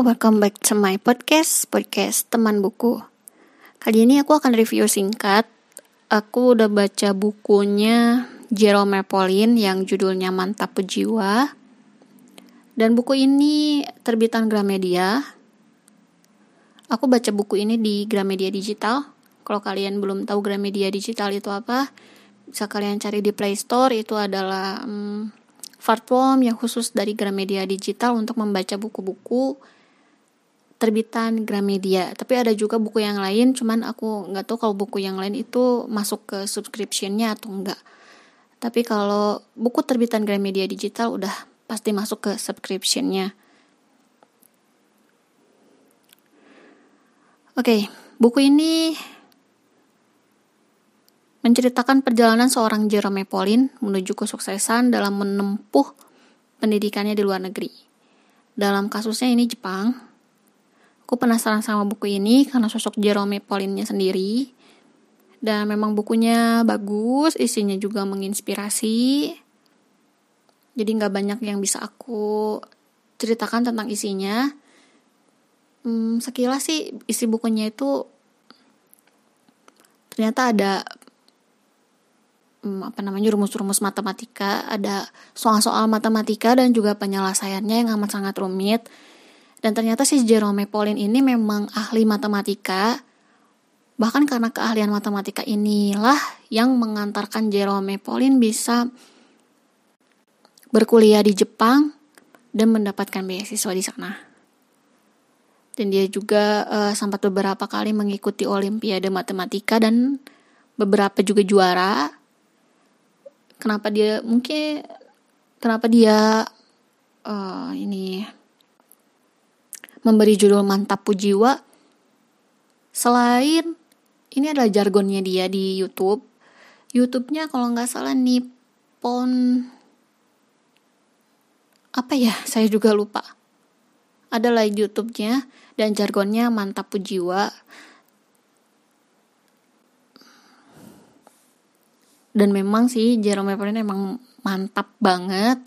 welcome back to my podcast, podcast teman buku. Kali ini aku akan review singkat. Aku udah baca bukunya Jerome Pauline yang judulnya Mantap Pejiwa. Dan buku ini terbitan Gramedia. Aku baca buku ini di Gramedia Digital. Kalau kalian belum tahu Gramedia Digital itu apa, bisa kalian cari di Play Store. Itu adalah hmm, platform yang khusus dari Gramedia Digital untuk membaca buku-buku terbitan Gramedia. Tapi ada juga buku yang lain, cuman aku nggak tahu kalau buku yang lain itu masuk ke subscriptionnya atau enggak. Tapi kalau buku terbitan Gramedia Digital udah pasti masuk ke subscriptionnya. Oke, okay, buku ini menceritakan perjalanan seorang Jerome Pauline menuju kesuksesan dalam menempuh pendidikannya di luar negeri. Dalam kasusnya ini Jepang, Aku penasaran sama buku ini karena sosok Jerome Pauline-nya sendiri. Dan memang bukunya bagus, isinya juga menginspirasi. Jadi nggak banyak yang bisa aku ceritakan tentang isinya. Hmm, sekilas sih isi bukunya itu ternyata ada hmm, apa namanya rumus-rumus matematika, ada soal-soal matematika dan juga penyelesaiannya yang amat sangat rumit dan ternyata si Jerome Pauline ini memang ahli matematika. Bahkan karena keahlian matematika inilah yang mengantarkan Jerome Pauline bisa berkuliah di Jepang dan mendapatkan beasiswa di sana. Dan dia juga uh, sempat beberapa kali mengikuti Olimpiade Matematika dan beberapa juga juara. Kenapa dia mungkin kenapa dia uh, ini memberi judul mantap pujiwa selain ini adalah jargonnya dia di YouTube. YouTube-nya kalau nggak salah Nippon apa ya? Saya juga lupa. Ada live YouTube-nya dan jargonnya mantap pujiwa dan memang sih Jerome Pauline emang mantap banget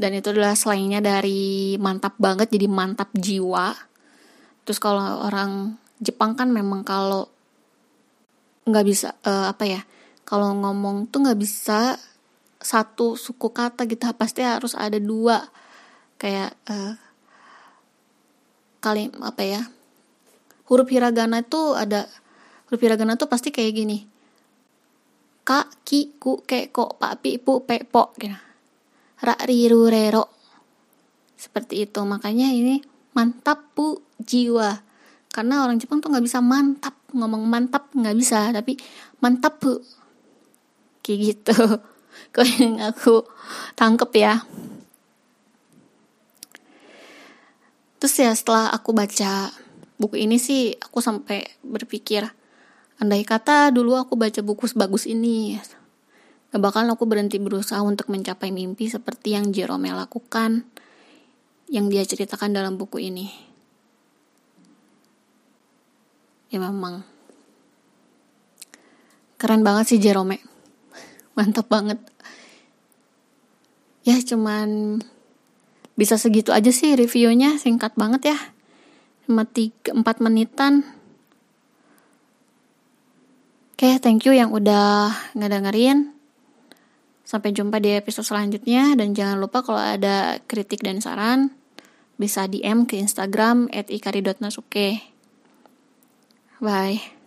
dan itu adalah slangnya dari mantap banget jadi mantap jiwa. Terus kalau orang Jepang kan memang kalau nggak bisa uh, apa ya kalau ngomong tuh nggak bisa satu suku kata gitu pasti harus ada dua. Kayak uh, kali apa ya huruf hiragana itu ada huruf hiragana tuh pasti kayak gini. Ka ki ku ke ko pa pi pu pe po gitu rero seperti itu. Makanya ini mantap bu jiwa. Karena orang Jepang tuh nggak bisa mantap. Ngomong mantap nggak bisa tapi mantap bu. Kayak gitu. Kau yang aku tangkep ya. Terus ya setelah aku baca buku ini sih aku sampai berpikir andai kata dulu aku baca buku sebagus ini Gak bakal aku berhenti berusaha untuk mencapai mimpi seperti yang Jerome lakukan, yang dia ceritakan dalam buku ini. Ya memang, keren banget sih Jerome. Mantap banget. Ya cuman bisa segitu aja sih reviewnya, singkat banget ya. Cuma 3, 4 menitan. Oke, okay, thank you yang udah ngedengerin. Sampai jumpa di episode selanjutnya dan jangan lupa kalau ada kritik dan saran bisa DM ke Instagram @ikari.nasuke. Bye.